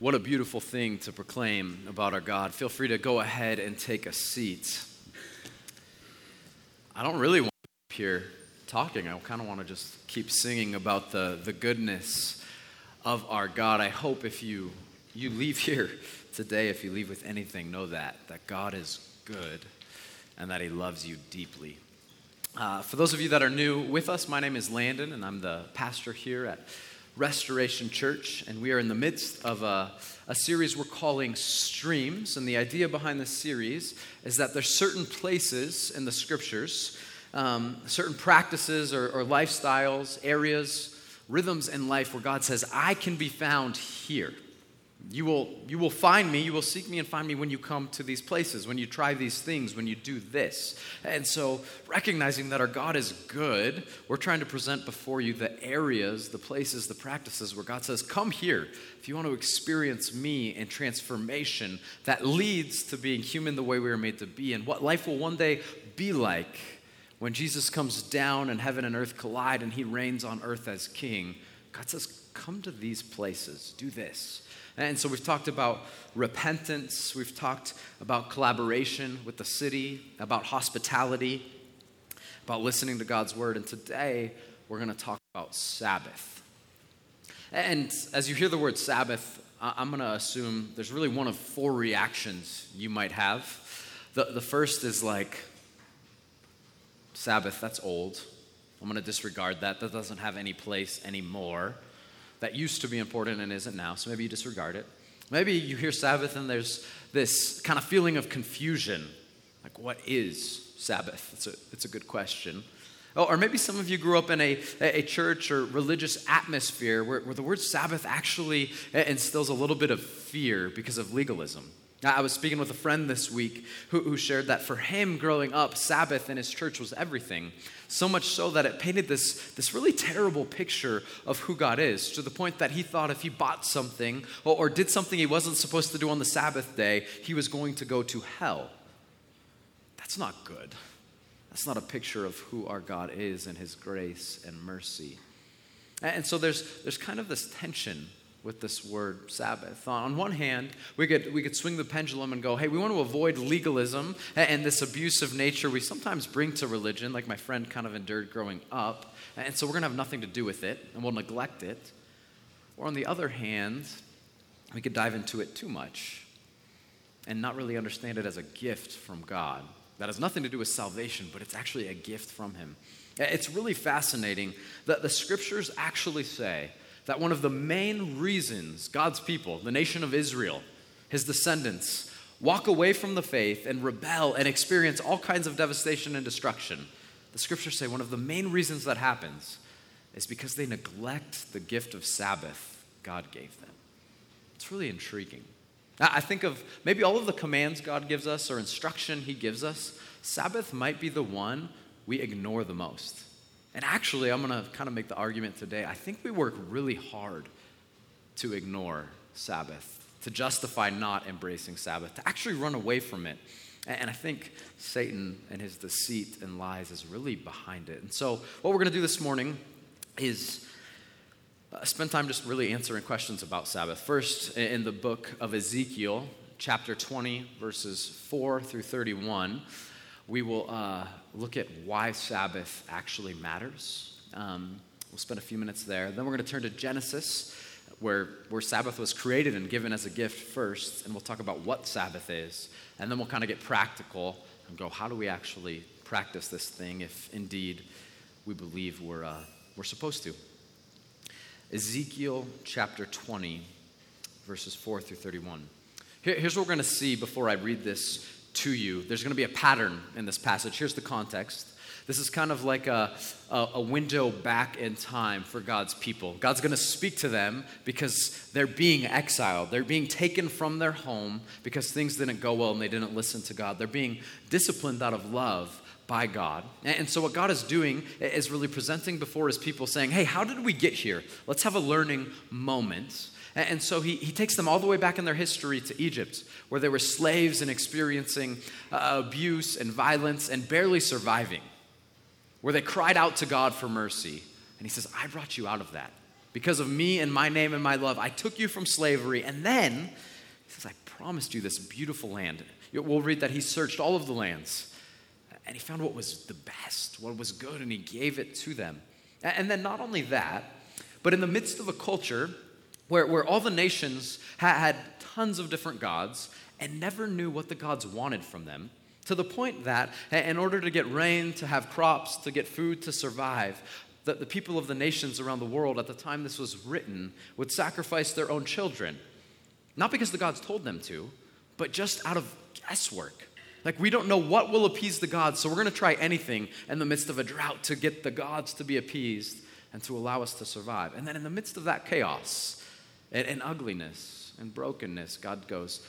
What a beautiful thing to proclaim about our God. Feel free to go ahead and take a seat. I don't really want to be here talking. I kind of want to just keep singing about the, the goodness of our God. I hope if you, you leave here today, if you leave with anything, know that, that God is good and that He loves you deeply. Uh, for those of you that are new with us, my name is Landon, and I'm the pastor here at Restoration Church, and we are in the midst of a, a, series we're calling Streams. And the idea behind this series is that there's certain places in the scriptures, um, certain practices or, or lifestyles, areas, rhythms in life where God says, I can be found here. You will, you will find me, you will seek me and find me when you come to these places, when you try these things, when you do this. And so, recognizing that our God is good, we're trying to present before you the areas, the places, the practices where God says, Come here if you want to experience me and transformation that leads to being human the way we were made to be, and what life will one day be like when Jesus comes down and heaven and earth collide and he reigns on earth as king. God says, Come to these places, do this. And so we've talked about repentance, we've talked about collaboration with the city, about hospitality, about listening to God's word, and today we're going to talk about Sabbath. And as you hear the word Sabbath, I'm going to assume there's really one of four reactions you might have. The, the first is like, Sabbath, that's old. I'm going to disregard that. That doesn't have any place anymore that used to be important and isn't now, so maybe you disregard it. Maybe you hear Sabbath and there's this kind of feeling of confusion. Like, what is Sabbath? It's a, it's a good question. Oh, or maybe some of you grew up in a, a church or religious atmosphere where, where the word Sabbath actually instills a little bit of fear because of legalism. I was speaking with a friend this week who, who, shared that for him growing up, Sabbath in his church was everything. So much so that it painted this, this really terrible picture of who God is, to the point that he thought if he bought something or, or did something he wasn't supposed to do on the Sabbath day, he was going to go to hell. That's not good. That's not a picture of who our God is and his grace and mercy. And so there's, there's kind of this tension with this word Sabbath. On one hand, we could, we could swing the pendulum and go, hey, we want to avoid legalism and this abusive nature we sometimes bring to religion, like my friend kind of endured growing up. And so we're going to have nothing to do with it and we'll neglect it. Or on the other hand, we could dive into it too much and not really understand it as a gift from God. That has nothing to do with salvation, but it's actually a gift from Him. It's really fascinating that the scriptures actually say that one of the main reasons God's people, the nation of Israel, his descendants, walk away from the faith and rebel and experience all kinds of devastation and destruction, the scriptures say one of the main reasons that happens is because they neglect the gift of Sabbath God gave them. It's really intriguing. I think of maybe all of the commands God gives us or instruction He gives us, Sabbath might be the one we ignore the most. And actually, I'm going to kind of make the argument today. I think we work really hard to ignore Sabbath, to justify not embracing Sabbath, to actually run away from it. And I think Satan and his deceit and lies is really behind it. And so, what we're going to do this morning is uh, spend time just really answering questions about Sabbath. First, in the book of Ezekiel, chapter 20, verses 4 through 31 we will uh, look at why Sabbath actually matters. Um, we'll spend a few minutes there. Then we're going to turn to Genesis, where, where Sabbath was created and given as a gift first, and we'll talk about what Sabbath is. And then we'll kind of get practical and go, how do we actually practice this thing if indeed we believe we're, uh, we're supposed to? Ezekiel chapter 20, verses 4 through 31. Here, here's what we're going to see before I read this to you. There's going to be a pattern in this passage. Here's the context. This is kind of like a, a, a, window back in time for God's people. God's going to speak to them because they're being exiled. They're being taken from their home because things didn't go well and they didn't listen to God. They're being disciplined out of love by God. And so, what God is doing is really presenting before his people, saying, Hey, how did we get here? Let's have a learning moment. And so he, he takes them all the way back in their history to Egypt, where they were slaves and experiencing uh, abuse and violence and barely surviving, where they cried out to God for mercy. And he says, I brought you out of that. Because of me and my name and my love, I took you from slavery. And then, he says, I promised you this beautiful land. We'll read that he searched all of the lands and he found what was the best, what was good, and he gave it to them. And then not only that, but in the midst of a culture where, where all the nations had, had tons of different gods and never knew what the gods wanted from them, to the point that in order to get rain, to have crops, to get food, to survive, that the people of the nations around the world at the time this was written would sacrifice their own children. Not because the gods told them to, but just out of guesswork. Like, we don't know what will appease the gods, so we're going to try anything in the midst of a drought to get the gods to be appeased and to allow us to survive. And then, in the midst of that chaos and, and ugliness and brokenness, God goes,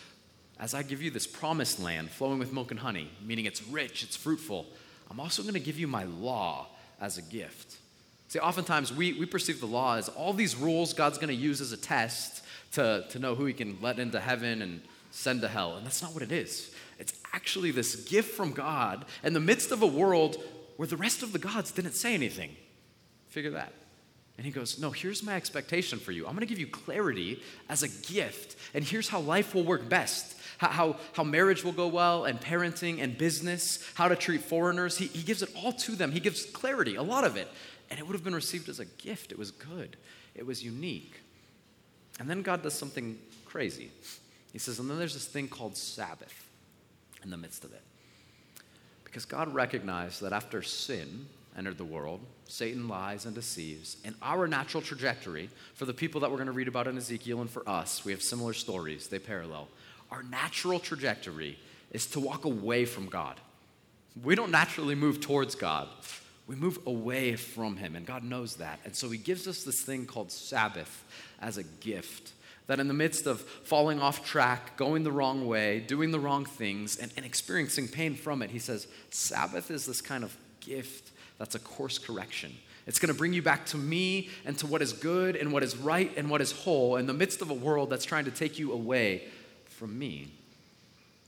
As I give you this promised land flowing with milk and honey, meaning it's rich, it's fruitful, I'm also going to give you my law as a gift. See, oftentimes we, we perceive the law as all these rules God's going to use as a test to, to know who he can let into heaven and send to hell. And that's not what it is. It's actually this gift from God in the midst of a world where the rest of the gods didn't say anything. Figure that. And he goes, No, here's my expectation for you. I'm going to give you clarity as a gift, and here's how life will work best. How, how, how marriage will go well, and parenting, and business, how to treat foreigners. He, he gives it all to them. He gives clarity, a lot of it. And it would have been received as a gift. It was good, it was unique. And then God does something crazy. He says, And then there's this thing called Sabbath in the midst of it. Because God recognized that after sin entered the world, Satan lies and deceives, and our natural trajectory, for the people that we're going to read about in Ezekiel and for us, we have similar stories, they parallel. Our natural trajectory is to walk away from God. We don't naturally move towards God. We move away from Him, and God knows that. And so He gives us this thing called Sabbath as a gift that in the midst of falling off track, going the wrong way, doing the wrong things, and, and experiencing pain from it, he says, Sabbath is this kind of gift that's a course correction. It's going to bring you back to me and to what is good and what is right and what is whole in the midst of a world that's trying to take you away from me.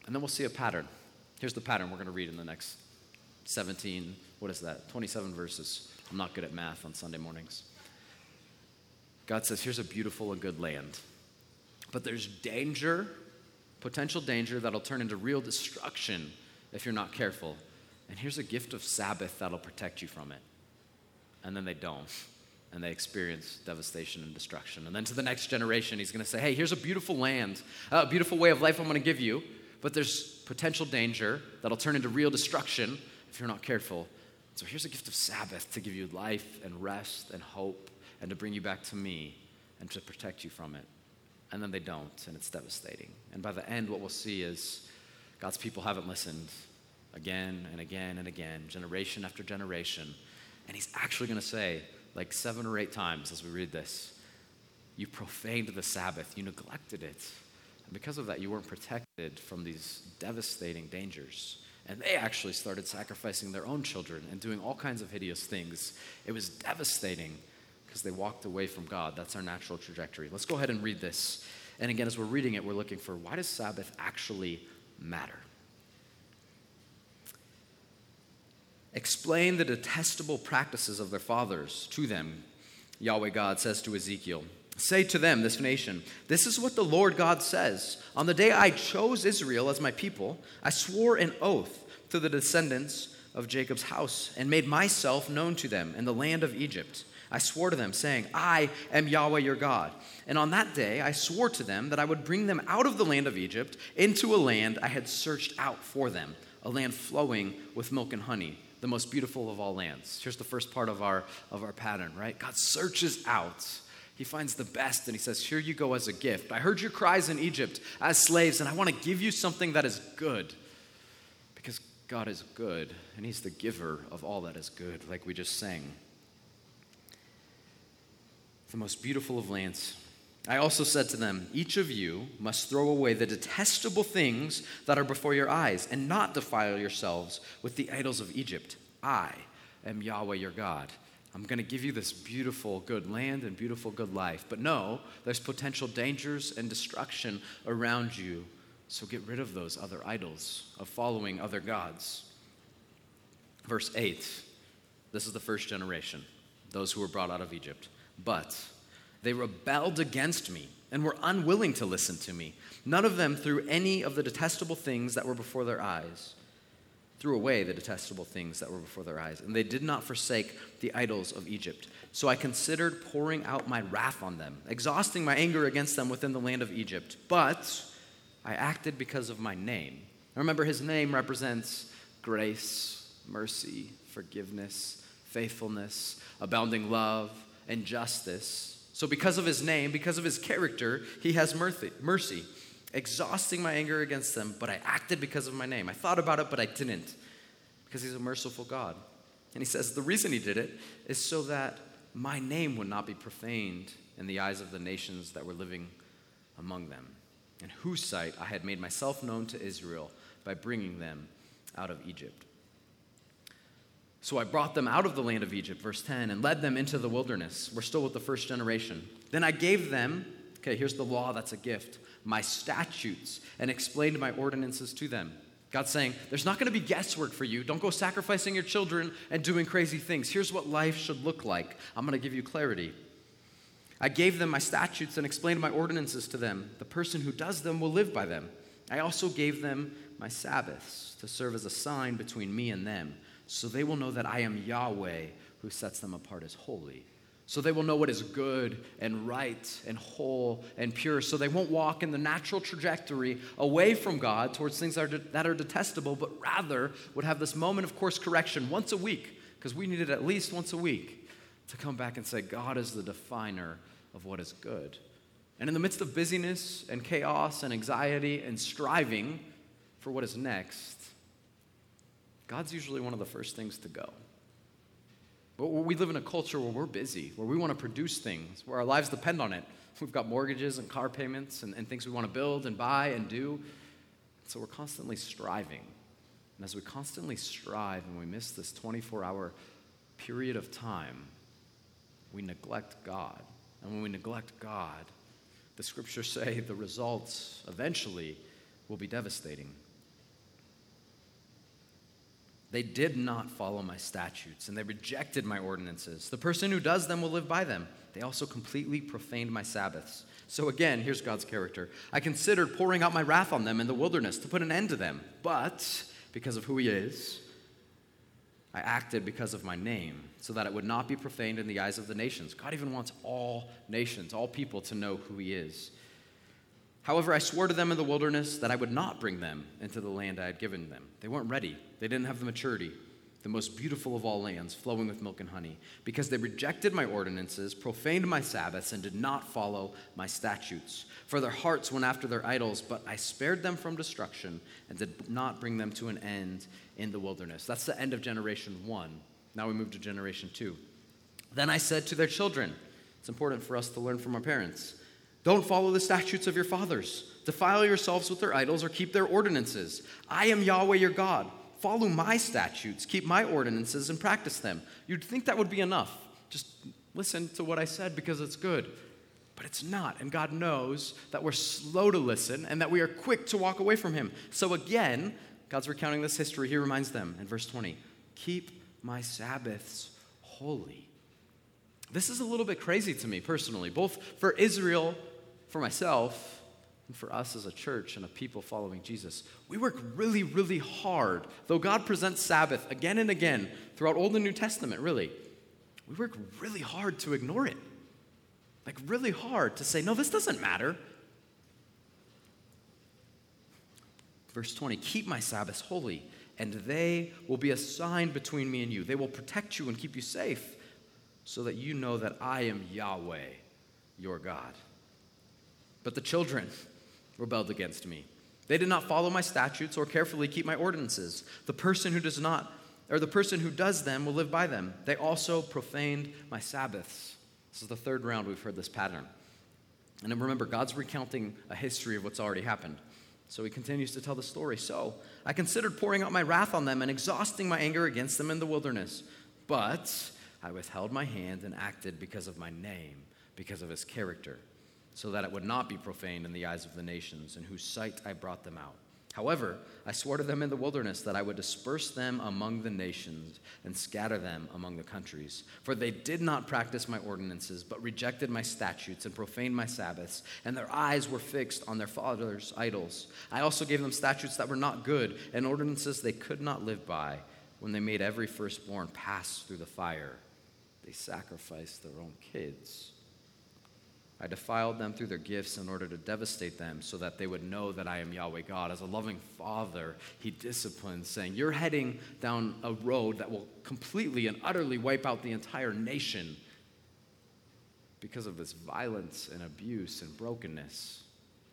And then we'll see a pattern. Here's the pattern we're going to read in the next 17, what is that? 27 verses. I'm not good at math on Sunday mornings. God says, Here's a beautiful and good land. But there's danger, potential danger that'll turn into real destruction if you're not careful. And here's a gift of Sabbath that'll protect you from it. And then they don't. And they experience devastation and destruction. And then to the next generation, he's going to say, Hey, here's a beautiful land, a beautiful way of life I'm going to give you. But there's potential danger that'll turn into real destruction if you're not careful. So here's a gift of Sabbath to give you life and rest and hope and to bring you back to me and to protect you from it and then they don't, and it's devastating. And by the end, what we'll see is God's people haven't listened again and again and again, generation after generation. And He's actually going to say, like seven or eight times as we read this, You profaned the Sabbath, you neglected it. And because of that, you weren't protected from these devastating dangers. And they actually started sacrificing their own children and doing all kinds of hideous things. It was devastating because they walked away from God. That's our natural trajectory. Let's go ahead and read this. And again, as we're reading it, we're looking for why does Sabbath actually matter? Explain the detestable practices of their fathers to them, Yahweh God says to Ezekiel. Say to them, this nation, this is what the Lord God says. On the day I chose Israel as my people, I swore an oath to the descendants of Jacob's house and made myself known to them in the land of Egypt. I swore to them, saying, I am Yahweh your God. And on that day I swore to them that I would bring them out of the land of Egypt into a land I had searched out for them, a land flowing with milk and honey, the most beautiful of all lands. Here's the first part of our, of our pattern, right? God searches out. He finds the best and he says, Here you go as a gift. I heard your cries in Egypt as slaves, and I want to give you something that is good. Because God is good, and He's the giver of all that is good, like we just sang the most beautiful of lands. I also said to them, Each of you must throw away the detestable things that are before your eyes, and not defile yourselves with the idols of Egypt. I am Yahweh your God. I'm going to give you this beautiful, good land and beautiful, good life. But no, there's potential dangers and destruction around you. So get rid of those other idols, of following other gods. Verse 8 this is the first generation, those who were brought out of Egypt. But They rebelled against me and were unwilling to listen to me. None of them threw any of the detestable things that were before their eyes, threw away the detestable things that were before their eyes, and they did not forsake the idols of Egypt. So I considered pouring out my wrath on them, exhausting my anger against them within the land of Egypt. But I acted because of my name. Remember, his name represents grace, mercy, forgiveness, faithfulness, abounding love, and justice. So, because of his name, because of his character, he has mercy, exhausting my anger against them, but I acted because of my name. I thought about it, but I didn't, because he's a merciful God. And he says the reason he did it is so that my name would not be profaned in the eyes of the nations that were living among them, in whose sight I had made myself known to Israel by bringing them out of Egypt. So I brought them out of the land of Egypt, verse 10, and led them into the wilderness. We're still with the first generation. Then I gave them, okay, here's the law that's a gift, my statutes, and explained my ordinances to them. God's saying, there's not going to be guesswork for you. Don't go sacrificing your children and doing crazy things. Here's what life should look like. I'm going to give you clarity. I gave them my statutes and explained my ordinances to them. The person who does them will live by them. I also gave them my Sabbaths to serve as a sign between me and them so they will know that I am Yahweh who sets them apart as holy. So they will know what is good and right and whole and pure. So they won't walk in the natural trajectory away from God towards things that are, de- that are detestable, but rather would have this moment of course correction once a week, because we need it at least once a week to come back and say, God is the definer of what is good. And in the midst of busyness and chaos and anxiety and striving for what is next, God's usually one of the first things to go. But we live in a culture where we're busy, where we want to produce things, where our lives depend on it. We've got mortgages and car payments and, and things we want to build and buy and do. So we're constantly striving. And as we constantly strive and we miss this 24 hour period of time, we neglect God. And when we neglect God, the scriptures say the results eventually will be devastating. They did not follow my statutes, and they rejected my ordinances. The person who does them will live by them. They also completely profaned my Sabbaths. So again, here's God's character. I considered pouring out my wrath on them in the wilderness to put an end to them, but because of who He is, I acted because of my name, so that it would not be profaned in the eyes of the nations. God even wants all nations, all people to know who He is. However, I swore to them in the wilderness that I would not bring them into the land I had given them. They weren't ready, they didn't have the maturity, the most beautiful of all lands, flowing with milk and honey, because they rejected my ordinances, profaned my Sabbaths, and did not follow my statutes. For their hearts went after their idols, but I spared them from destruction and did not bring them to an end in the wilderness. That's the end of generation one. Now we move to generation two. Then I said to their children, it's important for us to learn from our parents. Don't follow the statutes of your fathers. Defile yourselves with their idols or keep their ordinances. I am Yahweh your God. Follow my statutes, keep my ordinances, and practice them. You'd think that would be enough. Just listen to what I said because it's good. But it's not. And God knows that we're slow to listen and that we are quick to walk away from Him. So again, God's recounting this history. He reminds them in verse 20 Keep my Sabbaths holy. This is a little bit crazy to me personally, both for Israel for myself and for us as a church and a people following Jesus, we work really, really hard. Though God presents Sabbath again and again throughout Old and New Testament, really, we work really hard to ignore it. Like, really hard to say, no, this doesn't matter. Verse 20 Keep my Sabbaths holy, and they will be a sign between me and you. They will protect you and keep you safe, so that you know that I am Yahweh, your God. But the children rebelled against me. They did not follow my statutes or carefully keep my ordinances. The person who does not, or the person who does them, will live by them. They also profaned my Sabbaths. This is the third round we've heard this pattern. And then remember, God's recounting a history of what's already happened. So he continues to tell the story. So I considered pouring out my wrath on them and exhausting my anger against them in the wilderness. But I withheld my hand and acted because of my name, because of his character so that it would not be profaned in the eyes of the nations, in whose sight I brought them out. However, I swore to them in the wilderness that I would disperse them among the nations and scatter them among the countries. For they did not practice my ordinances, but rejected my statutes and profaned my Sabbaths, and their eyes were fixed on their fathers' idols. I also gave them statutes that were not good, and ordinances they could not live by. When they made every firstborn pass through the fire, they sacrificed their own kids I defiled them through their gifts in order to devastate them so that they would know that I am Yahweh God. As a loving father, he disciplines, saying, You're heading down a road that will completely and utterly wipe out the entire nation because of this violence and abuse and brokenness.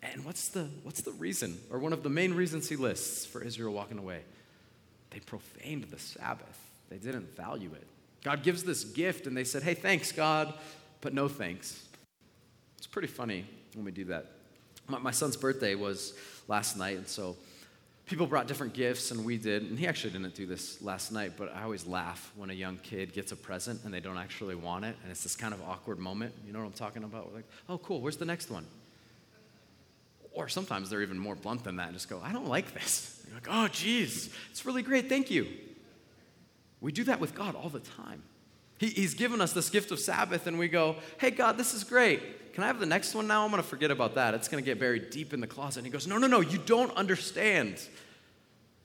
And what's the, what's the reason, or one of the main reasons he lists for Israel walking away? They profaned the Sabbath, they didn't value it. God gives this gift, and they said, Hey, thanks, God, but no thanks. It's pretty funny when we do that. My, my son's birthday was last night, and so people brought different gifts, and we did. And he actually didn't do this last night, but I always laugh when a young kid gets a present and they don't actually want it, and it's this kind of awkward moment. You know what I'm talking about? We're like, oh, cool, where's the next one? Or sometimes they're even more blunt than that and just go, I don't like this. And you're like, oh, geez, it's really great, thank you. We do that with God all the time. He, he's given us this gift of Sabbath, and we go, hey, God, this is great. Can I have the next one now? I'm going to forget about that. It's going to get buried deep in the closet. And he goes, No, no, no, you don't understand.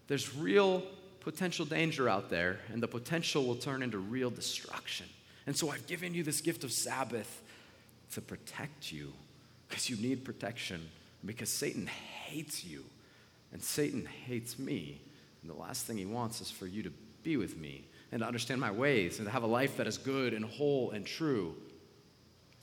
There's real potential danger out there, and the potential will turn into real destruction. And so I've given you this gift of Sabbath to protect you because you need protection, because Satan hates you, and Satan hates me. And the last thing he wants is for you to be with me and to understand my ways and to have a life that is good and whole and true.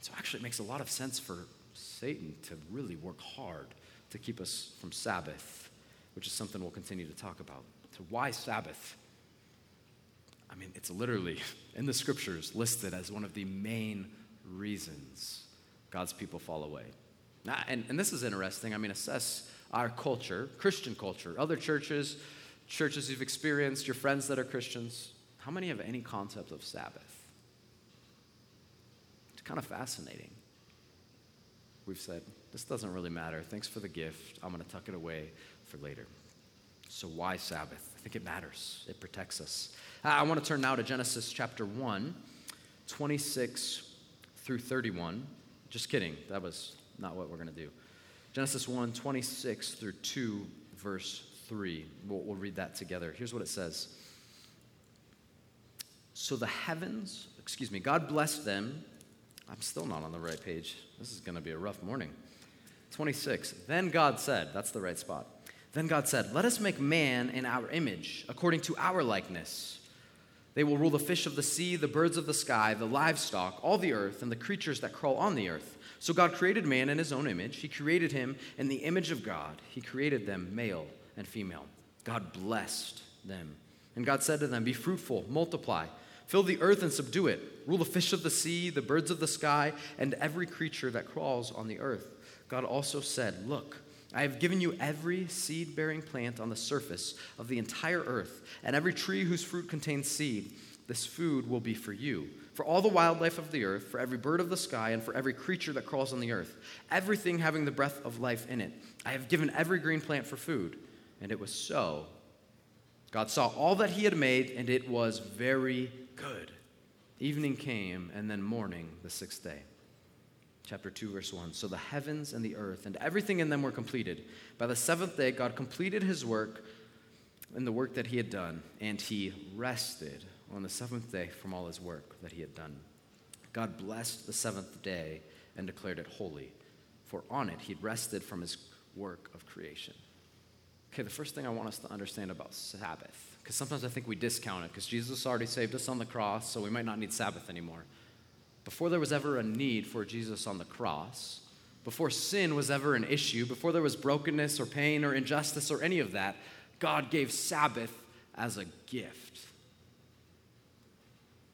So actually, it makes a lot of sense for Satan to really work hard to keep us from Sabbath, which is something we'll continue to talk about. So, why Sabbath? I mean, it's literally in the scriptures listed as one of the main reasons God's people fall away. Now, and, and this is interesting. I mean, assess our culture, Christian culture, other churches, churches you've experienced, your friends that are Christians. How many have any concept of Sabbath? Kind of fascinating. We've said, this doesn't really matter. Thanks for the gift. I'm going to tuck it away for later. So, why Sabbath? I think it matters. It protects us. I want to turn now to Genesis chapter 1, 26 through 31. Just kidding. That was not what we're going to do. Genesis 1, 26 through 2, verse 3. We'll, we'll read that together. Here's what it says So the heavens, excuse me, God blessed them I'm still not on the right page. This is going to be a rough morning. 26. Then God said, that's the right spot. Then God said, Let us make man in our image, according to our likeness. They will rule the fish of the sea, the birds of the sky, the livestock, all the earth, and the creatures that crawl on the earth. So God created man in his own image. He created him in the image of God. He created them male and female. God blessed them. And God said to them, Be fruitful, multiply Fill the earth and subdue it. Rule the fish of the sea, the birds of the sky, and every creature that crawls on the earth. God also said, Look, I have given you every seed bearing plant on the surface of the entire earth, and every tree whose fruit contains seed. This food will be for you, for all the wildlife of the earth, for every bird of the sky, and for every creature that crawls on the earth, everything having the breath of life in it. I have given every green plant for food. And it was so. God saw all that he had made, and it was very good. Evening came, and then morning, the sixth day. Chapter 2, verse 1. So the heavens and the earth and everything in them were completed. By the seventh day, God completed his work and the work that he had done, and he rested on the seventh day from all his work that he had done. God blessed the seventh day and declared it holy, for on it he rested from his work of creation. Okay, the first thing I want us to understand about Sabbath because sometimes I think we discount it because Jesus already saved us on the cross, so we might not need Sabbath anymore. Before there was ever a need for Jesus on the cross, before sin was ever an issue, before there was brokenness or pain or injustice or any of that, God gave Sabbath as a gift.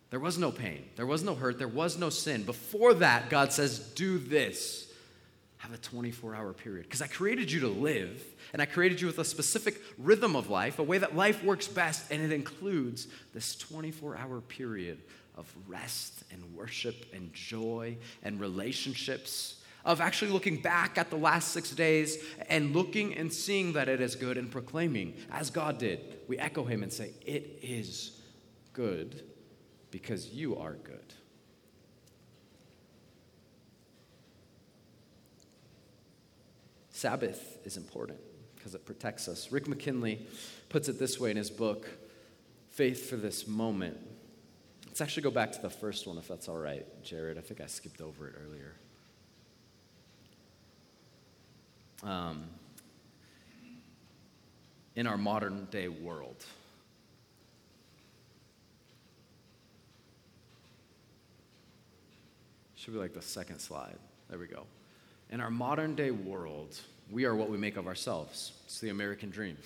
There was no pain, there was no hurt, there was no sin. Before that, God says, Do this have a 24 hour period because I created you to live and I created you with a specific rhythm of life, a way that life works best, and it includes this 24 hour period of rest and worship and joy and relationships. of actually looking back at the last six days and looking and seeing that it is good and proclaiming, as God did. We echo him and say, It is good because you are good. Sabbath is important because it protects us. Rick McKinley puts it this way in his book, Faith for This Moment. Let's actually go back to the first one, if that's all right, Jared. I think I skipped over it earlier. Um, in our modern day world, should be like the second slide. There we go. In our modern day world, we are what we make of ourselves. It's the American dream.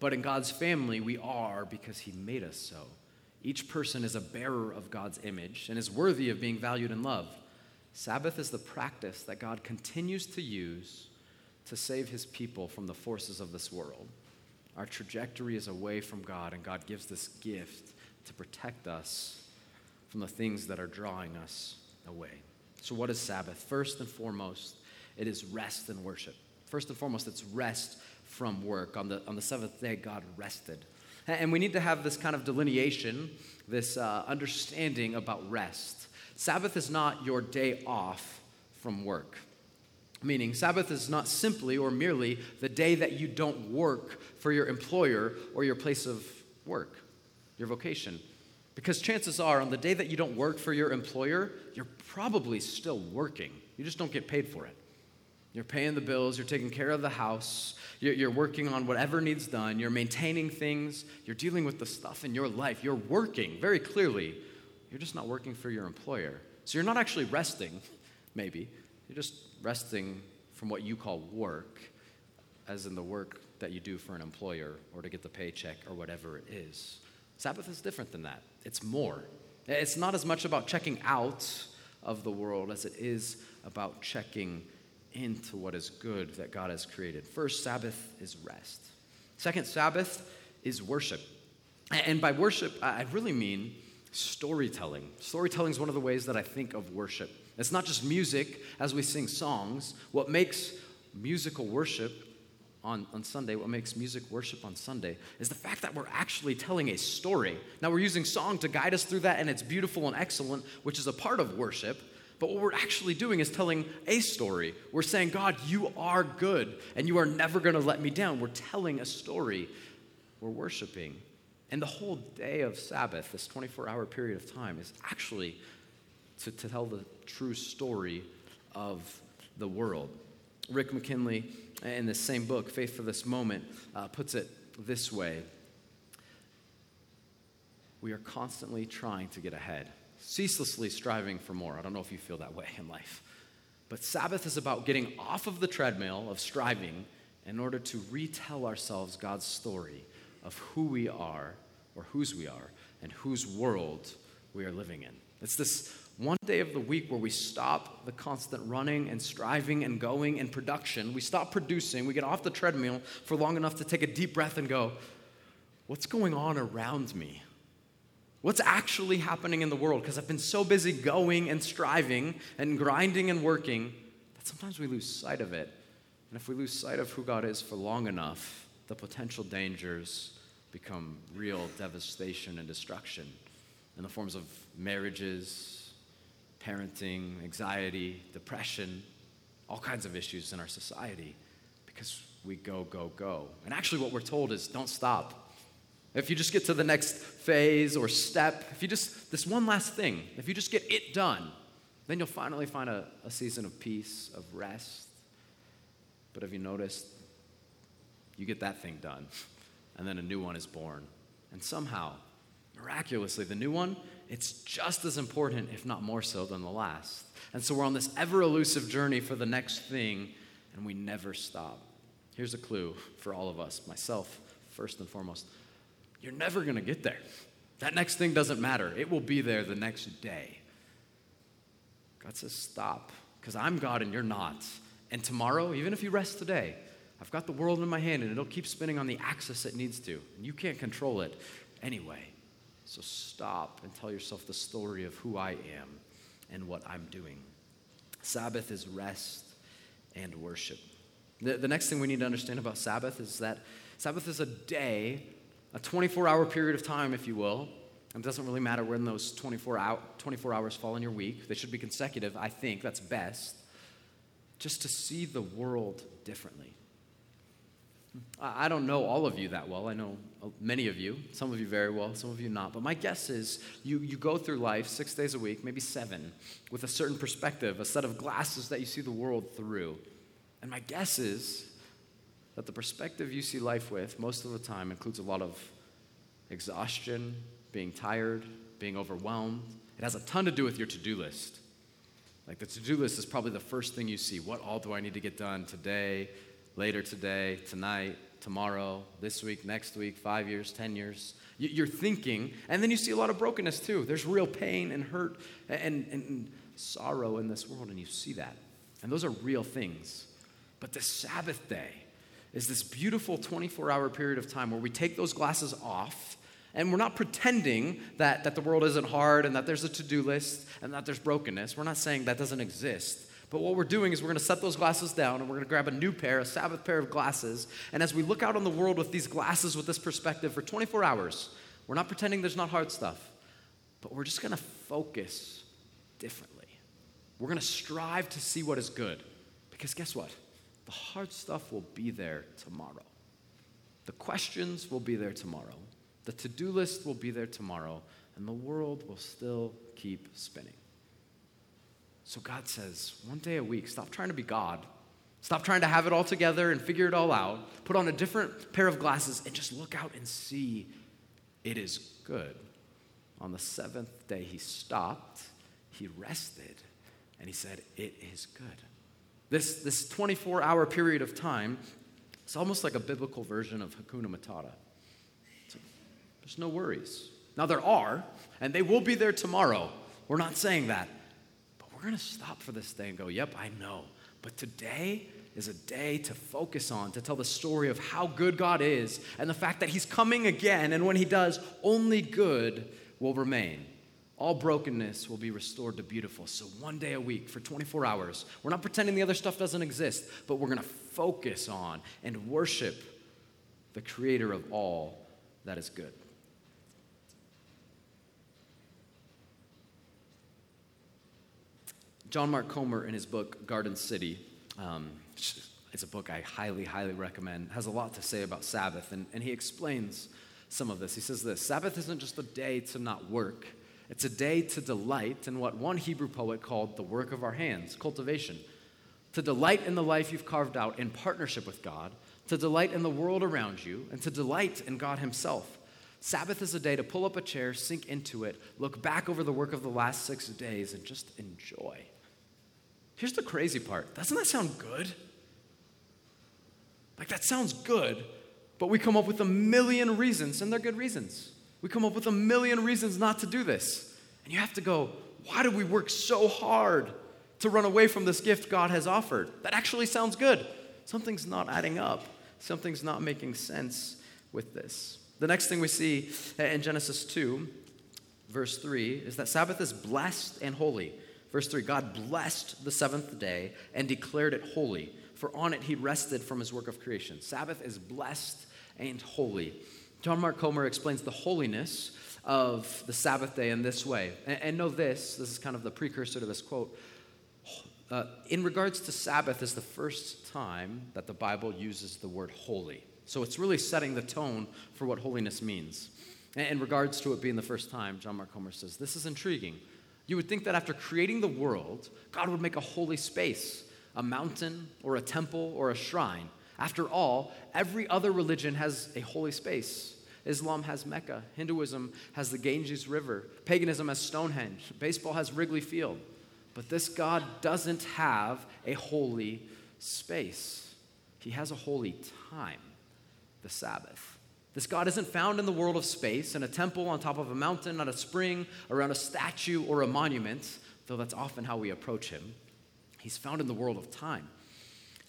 But in God's family, we are because He made us so. Each person is a bearer of God's image and is worthy of being valued and loved. Sabbath is the practice that God continues to use to save His people from the forces of this world. Our trajectory is away from God, and God gives this gift to protect us from the things that are drawing us away. So, what is Sabbath? First and foremost, it is rest and worship. First and foremost, it's rest from work. On the, on the seventh day, God rested. And we need to have this kind of delineation, this uh, understanding about rest. Sabbath is not your day off from work. Meaning, Sabbath is not simply or merely the day that you don't work for your employer or your place of work, your vocation. Because chances are, on the day that you don't work for your employer, you're probably still working. You just don't get paid for it. You're paying the bills, you're taking care of the house, you're, you're, working on whatever needs done, you're maintaining things, you're dealing with the stuff in your life. You're working very clearly. You're just not working for your employer. So you're not actually resting, maybe. You're just resting from what you call work, as in the work that you do for an employer or to get the paycheck or whatever it is. Sabbath is different than that, it's more. It's not as much about checking out of the world as it is about checking into what is good that God has created. First, Sabbath is rest. Second, Sabbath is worship. And by worship, I really mean storytelling. Storytelling is one of the ways that I think of worship. It's not just music as we sing songs. What makes musical worship on, on Sunday, what makes music worship on Sunday, is the fact that we're actually telling a story. Now, we're using song to guide us through that, and it's beautiful and excellent, which is a part of worship. But what we're actually doing is telling a story. We're saying, God, you are good and you are never going to let me down. We're telling a story. We're worshiping. And the whole day of Sabbath, this 24 hour period of time, is actually to, to tell the true story of the world. Rick McKinley, in the same book, Faith for This Moment, uh, puts it this way We are constantly trying to get ahead ceaselessly striving for more. I don't know if you feel that way in life. But Sabbath is about getting off of the treadmill of striving in order to retell ourselves God's story of who we are or whose we are and whose world we are living in. It's this one day of the week where we stop the constant running and striving and going and production. We stop producing. We get off the treadmill for long enough to take a deep breath and go, What's going on around me? What's actually happening in the world? Because I've been so busy going and striving and grinding and working that sometimes we lose sight of it. And if we lose sight of who God is for long enough, the potential dangers become real devastation and destruction in the forms of marriages, parenting, anxiety, depression, all kinds of issues in our society because we go, go, go. And actually, what we're told is don't stop. If you just get to the next phase or step, if you just, this one last thing, if you just get it done, then you'll finally find a, a season of peace, of rest. But have you noticed? You get that thing done, and then a new one is born. And somehow, miraculously, the new one, it's just as important, if not more so, than the last. And so we're on this ever elusive journey for the next thing, and we never stop. Here's a clue for all of us, myself, first and foremost you're never going to get there. That next thing doesn't matter. It will be there the next day. God says, Stop, because I'm God and you're not. And tomorrow, even if you rest today, I've got the world in my hand and it'll keep spinning on the axis it needs to. And you can't control it anyway. So stop and tell yourself the story of who I am and what I'm doing. Sabbath is rest and worship. The, the next thing we need to understand about Sabbath is that Sabbath is a day, a 24 hour period of time, if you will. It doesn't really matter when those 24, out, 24 hours fall in your week. They should be consecutive, I think. That's best. Just to see the world differently. I don't know all of you that well. I know uh, many of you, some of you very well, some of you not. But my guess is you, you go through life six days a week, maybe seven, with a certain perspective, a set of glasses that you see the world through. And my guess is that the perspective you see life with most of the time includes a lot of exhaustion, being tired, being overwhelmed. It has a ton to do with your to do list. Like the to do list is probably the first thing you see. What all do I need to get done today, later today, tonight, tomorrow, this week, next week, five years, 10 years. You're thinking, and then you see a lot of brokenness too. There's real pain and hurt and, and sorrow in this world, and you see that. And those are real things. But the Sabbath day is this beautiful 24 hour period of time where we take those glasses off and we're not pretending that, that the world isn't hard and that there's a to do list and that there's brokenness. We're not saying that doesn't exist. But what we're doing is we're going to set those glasses down and we're going to grab a new pair, a Sabbath pair of glasses. And as we look out on the world with these glasses, with this perspective for 24 hours, we're not pretending there's not hard stuff, but we're just going to focus differently. We're going to strive to see what is good. Because guess what? The hard stuff will be there tomorrow. The questions will be there tomorrow. The to do list will be there tomorrow. And the world will still keep spinning. So God says, one day a week, stop trying to be God. Stop trying to have it all together and figure it all out. Put on a different pair of glasses and just look out and see it is good. On the seventh day, he stopped, he rested, and he said, It is good. This, this 24 hour period of time, it's almost like a biblical version of Hakuna Matata. there's no worries. Now, there are, and they will be there tomorrow. We're not saying that But we're going to stop for this day and go, yep, I know. But today is a day to focus on, to tell the story of how good God is and the fact that He's coming again. And when He does, only good will remain. All brokenness will be restored to beautiful. So, one day a week for 24 hours, we're not pretending the other stuff doesn't exist, but we're going to focus on and worship the Creator of all that is good. John Mark Comer, in his book Garden City, um, it's a book I highly, highly recommend, has a lot to say about Sabbath, and, and he explains some of this. He says this Sabbath isn't just a day to not work, it's a day to delight in what one Hebrew poet called the work of our hands, cultivation. To delight in the life you've carved out in partnership with God, to delight in the world around you, and to delight in God Himself. Sabbath is a day to pull up a chair, sink into it, look back over the work of the last six days, and just enjoy. Here's the crazy part doesn't that sound good? Like, that sounds good, but we come up with a million reasons, and they're good reasons. We come up with a million reasons not to do this. And you have to go, why do we work so hard to run away from this gift God has offered? That actually sounds good. Something's not adding up, something's not making sense with this. The next thing we see in Genesis 2, verse 3, is that Sabbath is blessed and holy. Verse 3 God blessed the seventh day and declared it holy, for on it he rested from his work of creation. Sabbath is blessed and holy. John Mark Comer explains the holiness of the Sabbath day in this way. And, and know this this is kind of the precursor to this quote. Uh, in regards to Sabbath, is the first time that the Bible uses the word holy. So it's really setting the tone for what holiness means. And in regards to it being the first time, John Mark Comer says, This is intriguing you would think that after creating the world, God would make a holy space, a mountain or a temple or a shrine. After all, every other religion has a holy space. Islam has Mecca, Hinduism has the Ganges River, paganism has Stonehenge, baseball has Wrigley Field. But this God doesn't have a holy space, He has a holy time, the Sabbath. This God isn't found in the world of space, in a temple on top of a mountain, at a spring, around a statue or a monument, though that's often how we approach him. He's found in the world of time.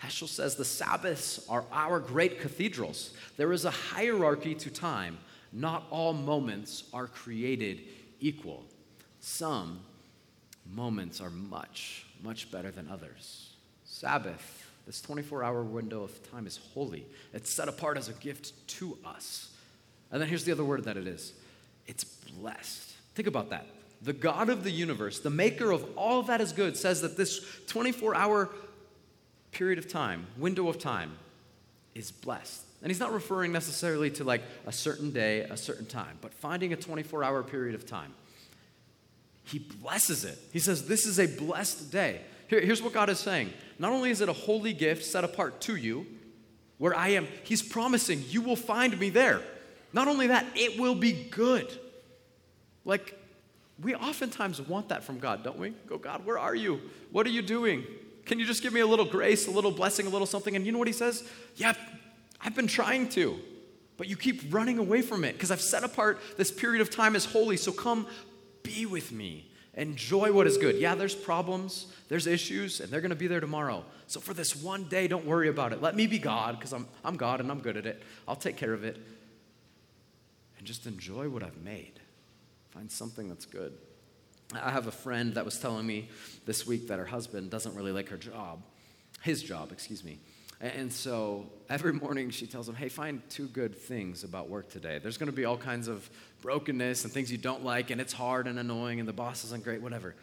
Heschel says the Sabbaths are our great cathedrals. There is a hierarchy to time. Not all moments are created equal. Some moments are much, much better than others. Sabbath, this 24 hour window of time, is holy. It's set apart as a gift to us. And then here's the other word that it is it's blessed. Think about that. The God of the universe, the maker of all that is good, says that this 24 hour period of time, window of time, is blessed. And he's not referring necessarily to like a certain day, a certain time, but finding a 24 hour period of time. He blesses it. He says, This is a blessed day. Here, here's what God is saying Not only is it a holy gift set apart to you, where I am, He's promising you will find me there. Not only that, it will be good. Like, we oftentimes want that from God, don't we? Go, God, where are you? What are you doing? Can you just give me a little grace, a little blessing, a little something? And you know what he says? Yeah, I've been trying to, but you keep running away from it because I've set apart this period of time as holy. So come be with me. Enjoy what is good. Yeah, there's problems, there's issues, and they're going to be there tomorrow. So for this one day, don't worry about it. Let me be God because I'm, I'm God and I'm good at it. I'll take care of it. And just enjoy what I've made. Find something that's good. I have a friend that was telling me this week that her husband doesn't really like her job, his job, excuse me. And so every morning she tells him, hey, find two good things about work today. There's going to be all kinds of brokenness and things you don't like, and it's hard and annoying, and the boss isn't great, whatever.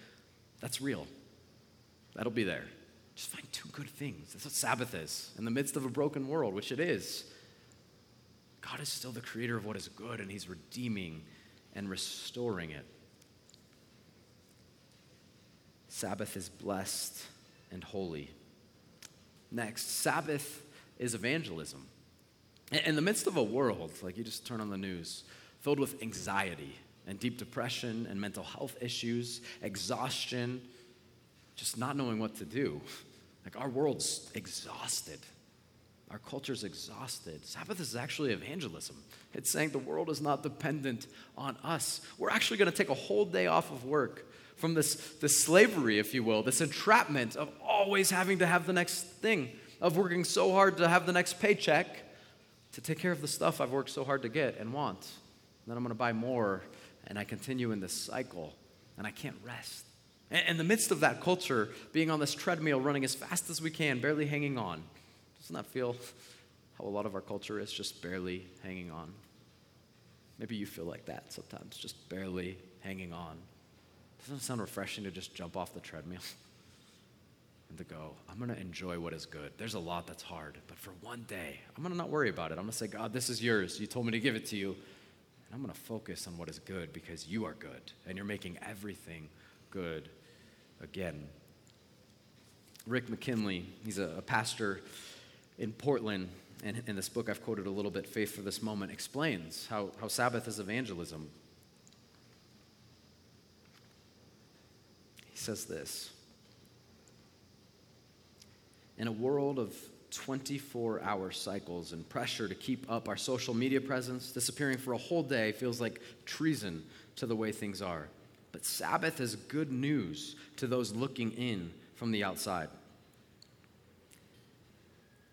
That's real. That'll be there. Just find two good things. That's what Sabbath is. In the midst of a broken world, which it is, God is still the creator of what is good, and He's redeeming and restoring it. Sabbath is blessed and holy. Next, Sabbath is evangelism. In the midst of a world, like you just turn on the news, filled with anxiety and deep depression and mental health issues, exhaustion, just not knowing what to do. Like our world's exhausted. Our culture's exhausted. Sabbath is actually evangelism. It's saying the world is not dependent on us. We're actually going to take a whole day off of work from this, this slavery, if you will, this entrapment of always having to have the next thing, of working so hard to have the next paycheck to take care of the stuff I've worked so hard to get and want. And then I'm going to buy more, and I continue in this cycle, and I can't rest. And in the midst of that culture, being on this treadmill, running as fast as we can, barely hanging on, doesn't that feel how a lot of our culture is, just barely hanging on? Maybe you feel like that sometimes, just barely hanging on. Doesn't it sound refreshing to just jump off the treadmill and to go, I'm going to enjoy what is good? There's a lot that's hard, but for one day, I'm going to not worry about it. I'm going to say, God, this is yours. You told me to give it to you. And I'm going to focus on what is good because you are good and you're making everything good again. Rick McKinley, he's a, a pastor in Portland, and in this book I've quoted a little bit, Faith for This Moment, explains how, how Sabbath is evangelism. Says this In a world of 24 hour cycles and pressure to keep up our social media presence, disappearing for a whole day feels like treason to the way things are. But Sabbath is good news to those looking in from the outside.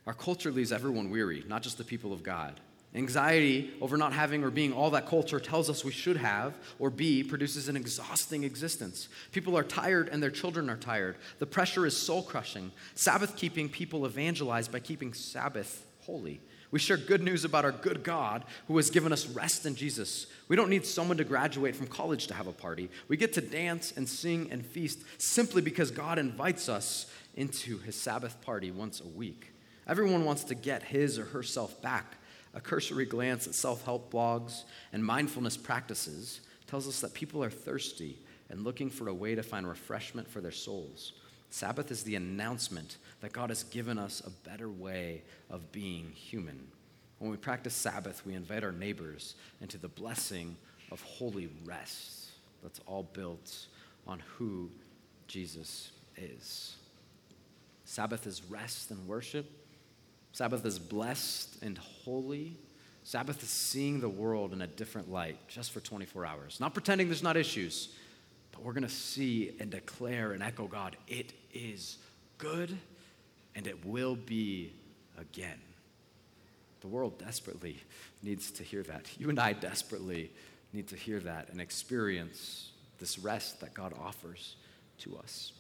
Our culture leaves everyone weary, not just the people of God. Anxiety over not having or being all that culture tells us we should have or be produces an exhausting existence. People are tired and their children are tired. The pressure is soul crushing. Sabbath keeping people evangelize by keeping Sabbath holy. We share good news about our good God who has given us rest in Jesus. We don't need someone to graduate from college to have a party. We get to dance and sing and feast simply because God invites us into his Sabbath party once a week. Everyone wants to get his or herself back a cursory glance at self help blogs and mindfulness practices tells us that people are thirsty and looking for a way to find refreshment for their souls. Sabbath is the announcement that God has given us a better way of being human. When we practice Sabbath, we invite our neighbors into the blessing of holy rest that's all built on who Jesus is. Sabbath is rest and worship. Sabbath is blessed and holy. Sabbath is seeing the world in a different light just for 24 hours. Not pretending there's not issues, but we're going to see and declare and echo God, it is good and it will be again. The world desperately needs to hear that. You and I desperately need to hear that and experience this rest that God offers to us.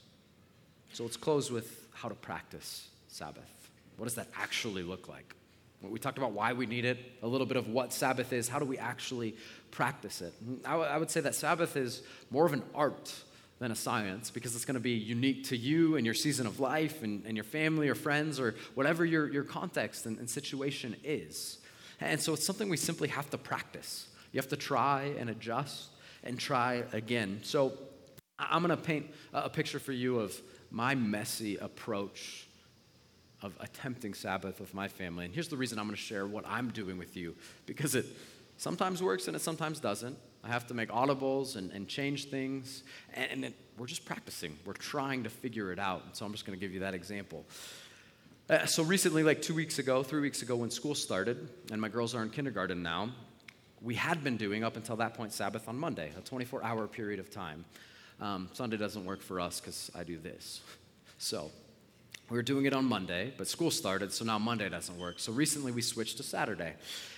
So let's close with how to practice Sabbath. What does that actually look like? We talked about why we need it, a little bit of what Sabbath is. How do we actually practice it? I, w- I would say that Sabbath is more of an art than a science because it's going to be unique to you and your season of life and, and your family or friends or whatever your, your context and, and situation is. And so it's something we simply have to practice. You have to try and adjust and try again. So I'm going to paint a picture for you of my messy approach of attempting Sabbath with my family. And here's the reason I'm going to share what I'm doing with you because it sometimes works and it sometimes doesn't. I have to make audibles and, and change things, and, and we're just practicing. We're trying to figure it out. And so I'm just going to give you that example. Uh, so recently, like two weeks ago, three weeks ago, when school started, and my girls are in kindergarten now, we had been doing up until that point Sabbath on Monday, a 24 hour period of time. Um, Sunday doesn't work for us because I do this. So we were doing it on Monday, but school started, so now Monday doesn't work. So recently we switched to Saturday.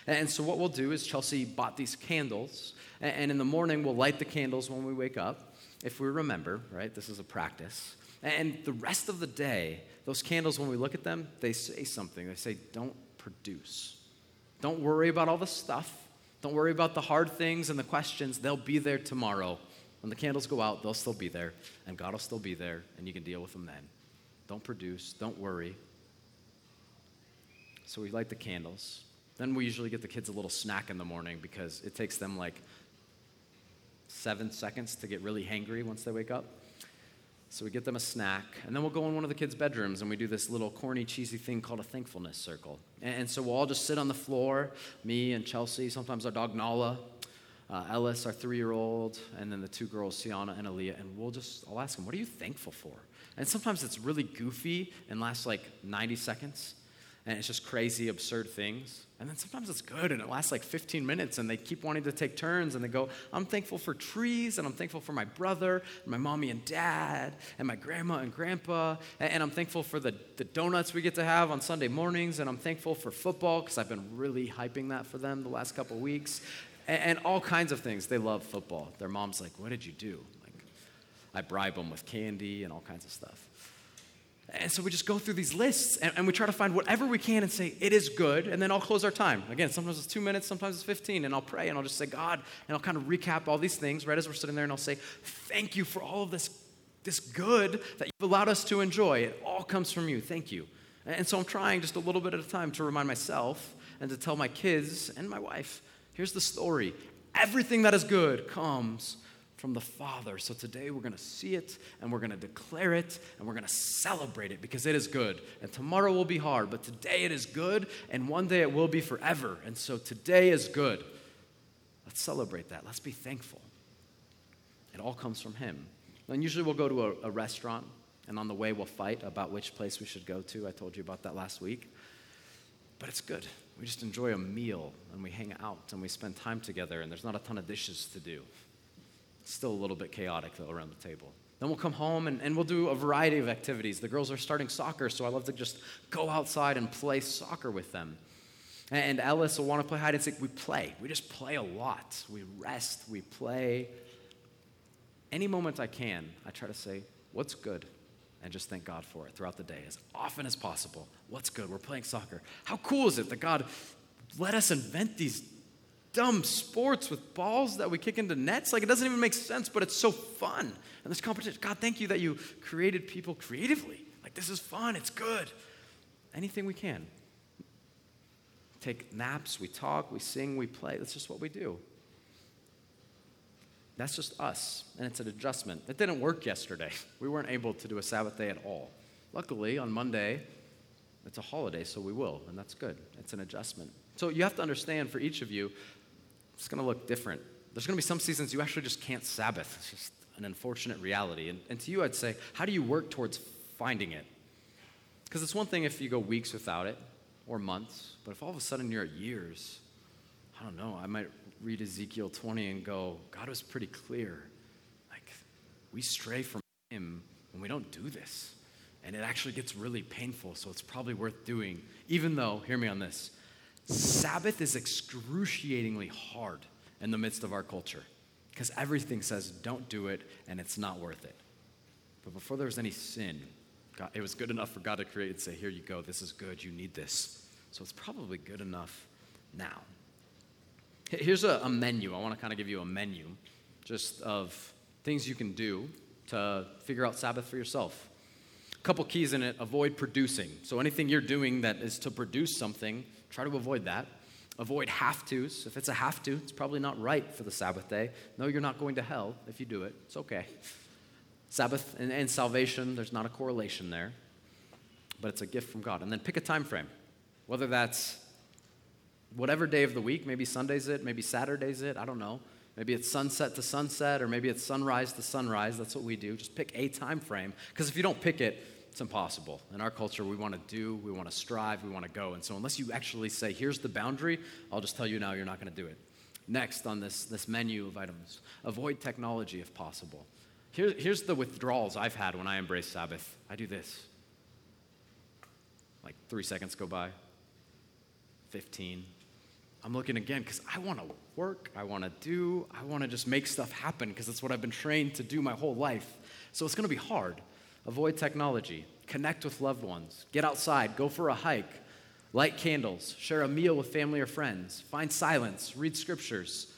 And so what we'll do is Chelsea bought these candles, and in the morning we'll light the candles when we wake up, if we remember, right? This is a practice. And the rest of the day, those candles, when we look at them, they say something. They say, don't produce. Don't worry about all the stuff. Don't worry about the hard things and the questions. They'll be there tomorrow. When the candles go out, they'll still be there, and God will still be there, and you can deal with them then. Don't produce. Don't worry. So we light the candles. Then we usually get the kids a little snack in the morning because it takes them like seven seconds to get really hangry once they wake up. So we get them a snack, and then we'll go in one of the kids' bedrooms and we do this little corny, cheesy thing called a thankfulness circle. And, so we'll all just sit on the floor, me and Chelsea, sometimes our dog Nala, uh, Ellis, our three year old, and then the two girls, Sienna and Aaliyah, and we'll just, I'll ask them, what are you thankful for? And sometimes it's really goofy and lasts like 90 seconds. And it's just crazy, absurd things. And then sometimes it's good and it lasts like 15 minutes and they keep wanting to take turns and they go, I'm thankful for trees and I'm thankful for my brother and my mommy and dad and my grandma and grandpa. And I'm thankful for the, the donuts we get to have on Sunday mornings. And I'm thankful for football because I've been really hyping that for them the last couple weeks. And, and all kinds of things. They love football. Their mom's like, What did you do? I bribe them with candy and all kinds of stuff. And so we just go through these lists and, and, we try to find whatever we can and say, it is good. And then I'll close our time. Again, sometimes it's two minutes, sometimes it's 15. And I'll pray and I'll just say, God, and I'll kind of recap all these things right as we're sitting there and I'll say, thank you for all of this, this good that you've allowed us to enjoy. It all comes from you. Thank you. And so I'm trying just a little bit at a time to remind myself and to tell my kids and my wife, here's the story. Everything that is good comes from the Father. So today we're going to see it and we're going to declare it and we're going to celebrate it because it is good. And tomorrow will be hard, but today it is good and one day it will be forever. And so today is good. Let's celebrate that. Let's be thankful. It all comes from Him. And usually we'll go to a, a restaurant and on the way we'll fight about which place we should go to. I told you about that last week. But it's good. We just enjoy a meal and we hang out and we spend time together and there's not a ton of dishes to do. Still a little bit chaotic, though, around the table. Then we'll come home and, and we'll do a variety of activities. The girls are starting soccer, so I love to just go outside and play soccer with them. And Ellis will want to play hide and seek. We play. We just play a lot. We rest. We play. Any moment I can, I try to say, What's good? And just thank God for it throughout the day as often as possible. What's good? We're playing soccer. How cool is it that God let us invent these dumb sports with balls that we kick into nets. Like, it doesn't even make sense, but it's so fun. And this competition, God, thank you that you created people creatively. Like, this is fun, it's good. Anything we can. Take naps, we talk, we sing, we play. That's just what we do. That's just us, and it's an adjustment. It didn't work yesterday. We weren't able to do a Sabbath day at all. Luckily, on Monday, it's a holiday, so we will, and that's good. It's an adjustment. So you have to understand for each of you, it's going to look different. There's going to be some seasons you actually just can't Sabbath. It's just an unfortunate reality. And, and to you, I'd say, how do you work towards finding it? Because it's one thing if you go weeks without it or months, but if all of a sudden you're at years, I don't know, I might read Ezekiel 20 and go, God was pretty clear. Like, we stray from Him when we don't do this. And it actually gets really painful, so it's probably worth doing, even though, hear me on this, Sabbath is excruciatingly hard in the midst of our culture because everything says don't do it and it's not worth it. But before there was any sin, God, it was good enough for God to create and say, Here you go, this is good, you need this. So it's probably good enough now. Here's a, a menu. I want to kind of give you a menu just of things you can do to figure out Sabbath for yourself. A couple keys in it avoid producing. So anything you're doing that is to produce something, try to avoid that. Avoid have tos. If it's a have to, it's probably not right for the Sabbath day. No, you're not going to hell if you do it. It's okay. Sabbath and, and salvation, there's not a correlation there, but it's a gift from God. And then pick a time frame, whether that's whatever day of the week, maybe Sunday's it, maybe Saturday's it, I don't know. Maybe it's sunset to sunset, or maybe it's sunrise to sunrise. That's what we do. Just pick a time frame, because if you don't pick it, it's impossible. In our culture, we want to do, we want to strive, we want to go. And so, unless you actually say, here's the boundary, I'll just tell you now you're not going to do it. Next on this, this menu of items, avoid technology if possible. Here, here's the withdrawals I've had when I embrace Sabbath I do this. Like three seconds go by, 15. I'm looking again because I want to work, I want to do, I want to just make stuff happen because that's what I've been trained to do my whole life. So it's going to be hard. Avoid technology, connect with loved ones, get outside, go for a hike, light candles, share a meal with family or friends, find silence, read scriptures,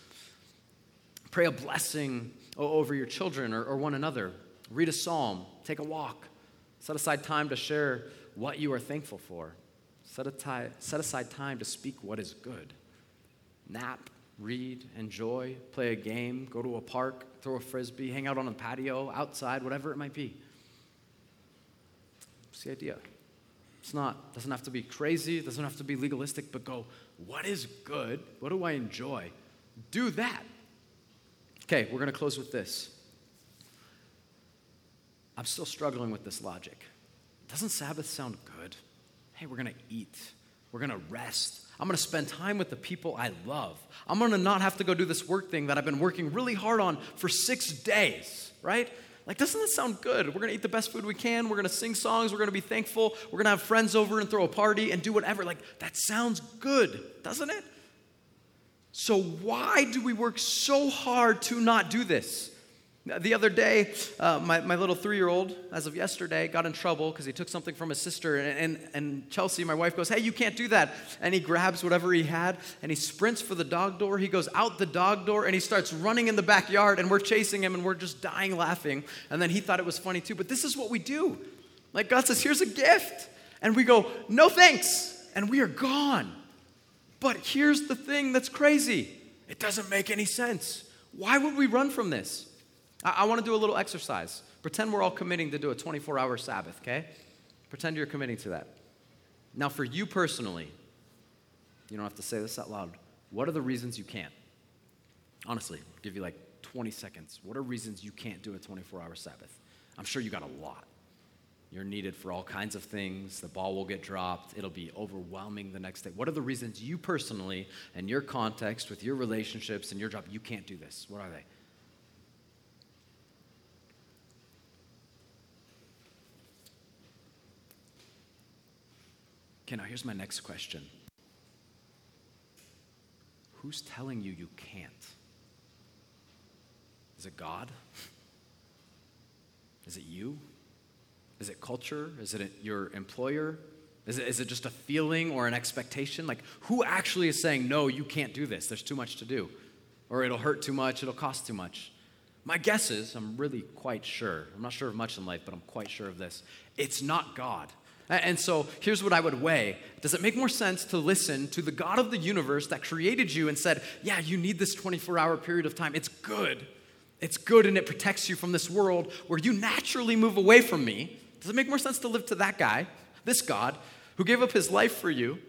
pray a blessing over your children or, or one another. Read a psalm, take a walk, set aside time to share what you are thankful for. Set, set aside time to speak what is good. Nap, read, enjoy, play a game, go to a park, throw a frisbee, hang out on a patio, outside, whatever it might be. The idea. It's not, doesn't have to be crazy, doesn't have to be legalistic, but go, what is good? What do I enjoy? Do that. Okay, we're going to close with this. I'm still struggling with this logic. Doesn't Sabbath sound good? Hey, we're going to eat. We're going to rest. I'm going to spend time with the people I love. I'm going to not have to go do this work thing that I've been working really hard on for six days, right? Like, doesn't that sound good? We're to eat the best food we can. We're to sing songs. We're to be thankful. We're to have friends over and throw a party and do whatever. Like, that sounds good, doesn't it? So, why do we work so hard to not do this? The other day, uh, my, my little three year old, as of yesterday, got in trouble because he took something from his sister. And, and, and Chelsea, my wife, goes, Hey, you can't do that. And he grabs whatever he had and he sprints for the dog door. He goes out the dog door and he starts running in the backyard. And we're chasing him and we're just dying laughing. And then he thought it was funny too. But this is what we do. Like God says, Here's a gift. And we go, No thanks. And we are gone. But here's the thing that's crazy it doesn't make any sense. Why would we run from this? I, I want to do a little exercise. Pretend we're all committing to do a 24 hour Sabbath, okay? Pretend you're committing to that. Now, for you personally, you don't have to say this out loud. What are the reasons you can't? Honestly, I'll give you like 20 seconds. What are reasons you can't do a 24 hour Sabbath? I'm sure you got a lot. You're needed for all kinds of things. The ball will get dropped. It'll be overwhelming the next day. What are the reasons you personally, and your context with your relationships and your job, you can't do this? What are they? Okay, now here's my next question Who's telling you you can't? Is it God? Is it you? Is it culture? Is it your employer? Is it, is it just a feeling or an expectation? Like, who actually is saying, no, you can't do this? There's too much to do. Or it'll hurt too much, it'll cost too much. My guess is, I'm really quite sure, I'm not sure of much in life, but I'm quite sure of this. It's not God. And so here's what I would weigh. Does it make more sense to listen to the God of the universe that created you and said, Yeah, you need this 24 hour period of time? It's good. It's good and it protects you from this world where you naturally move away from me. Does it make more sense to live to that guy, this God, who gave up his life for you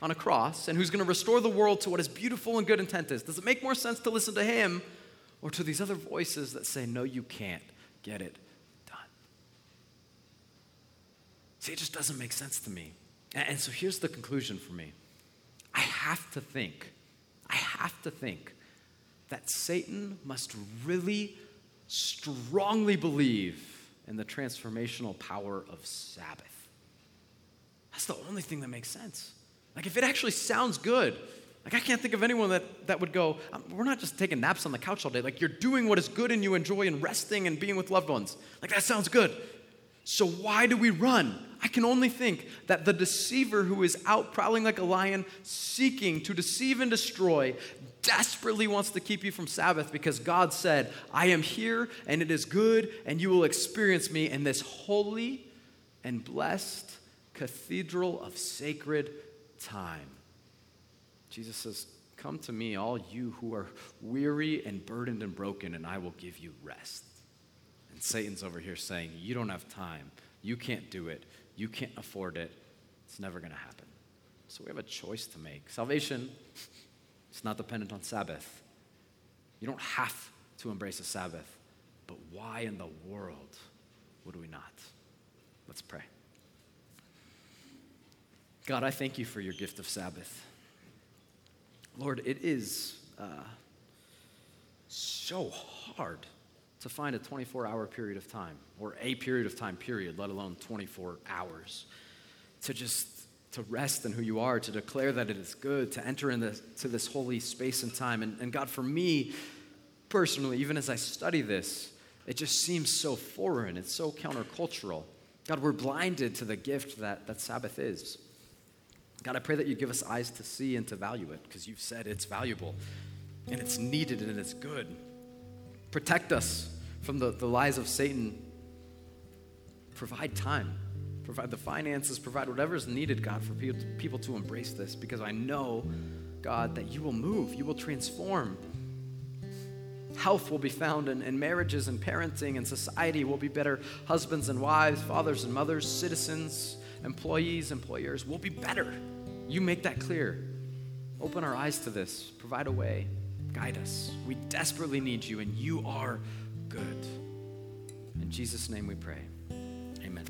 on a cross and who's going to restore the world to what his beautiful and good intent is? Does it make more sense to listen to him or to these other voices that say, no, you can't get it done? See, it just doesn't make sense to me. And so here's the conclusion for me I have to think, I have to think that Satan must really strongly believe in the transformational power of Sabbath. That's the only thing that makes sense. Like, if it actually sounds good, Like, I can't think of anyone that, that would go, um, we're not just taking naps on the couch all day. Like, you're doing what is good and you enjoy and resting and being with loved ones. Like, that sounds good. So, why do we run? I can only think that the deceiver who is out prowling like a lion, seeking to deceive and destroy, desperately wants to keep you from Sabbath because God said, I am here and it is good, and you will experience me in this holy and blessed cathedral of sacred time. Jesus says, Come to me, all you who are weary and burdened and broken, and I will give you rest. And Satan's over here saying, You don't have time. You can't do it. You can't afford it. It's never going to happen. So we have a choice to make. Salvation is not dependent on Sabbath. You don't have to embrace a Sabbath. But why in the world would we not? Let's pray. God, I thank you for your gift of Sabbath. Lord, it is uh, so hard to find a 24 hour period of time or a period of time period let alone 24 hours to just to rest in who you are to declare that it is good to enter into to this holy space and time. And, and god for me personally even as i study this it just seems so foreign it's so countercultural. God we're blinded to the gift that, that sabbath is. God i pray that you give us eyes to see and to value it because you've said it's valuable and it's needed and it's good. Protect us from the, the lies of Satan. Provide time, provide the finances, provide whatever is needed, God, for people to, people to embrace this because I know, God, that you will move, you will transform. Health will be found in, in marriages and parenting, and society will be better. Husbands and wives, fathers and mothers, citizens, employees, employers will be better. You make that clear. Open our eyes to this, provide a way. Guide us. We desperately need you, and you are good. In Jesus' name we pray. Amen.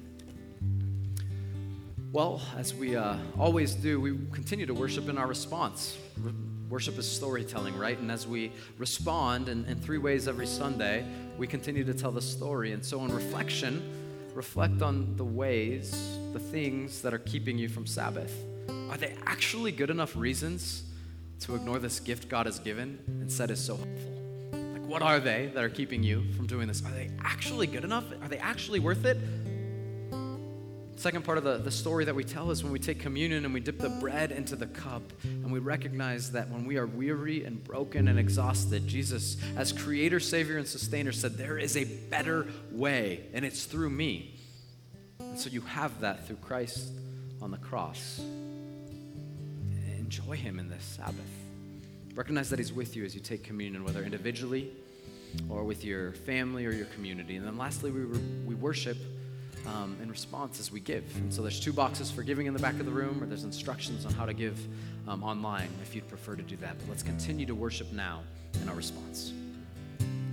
Well, as we uh, always do, we continue to worship in our response. Re- worship is storytelling, right? And as we respond in, in three ways every Sunday, we continue to tell the story. And so, in reflection, reflect on the ways, the things that are keeping you from Sabbath. Are they actually good enough reasons to ignore this gift God has given and said is so helpful? What are they that are keeping you from doing this? Are they actually good enough? Are they actually worth it? Second part of the, the story that we tell is when we take communion and we dip the bread into the cup and we recognize that when we are weary and broken and exhausted, Jesus, as creator, savior, and sustainer, said, There is a better way, and it's through me. And so you have that through Christ on the cross enjoy Him in this Sabbath. Recognize that He's with you as you take communion, whether individually or with your family or your community. And then lastly, we, we worship um, in response as we give. And so there's two boxes for giving in the back of the room, or there's instructions on how to give um, online if you'd prefer to do that. But let's continue to worship now in our response.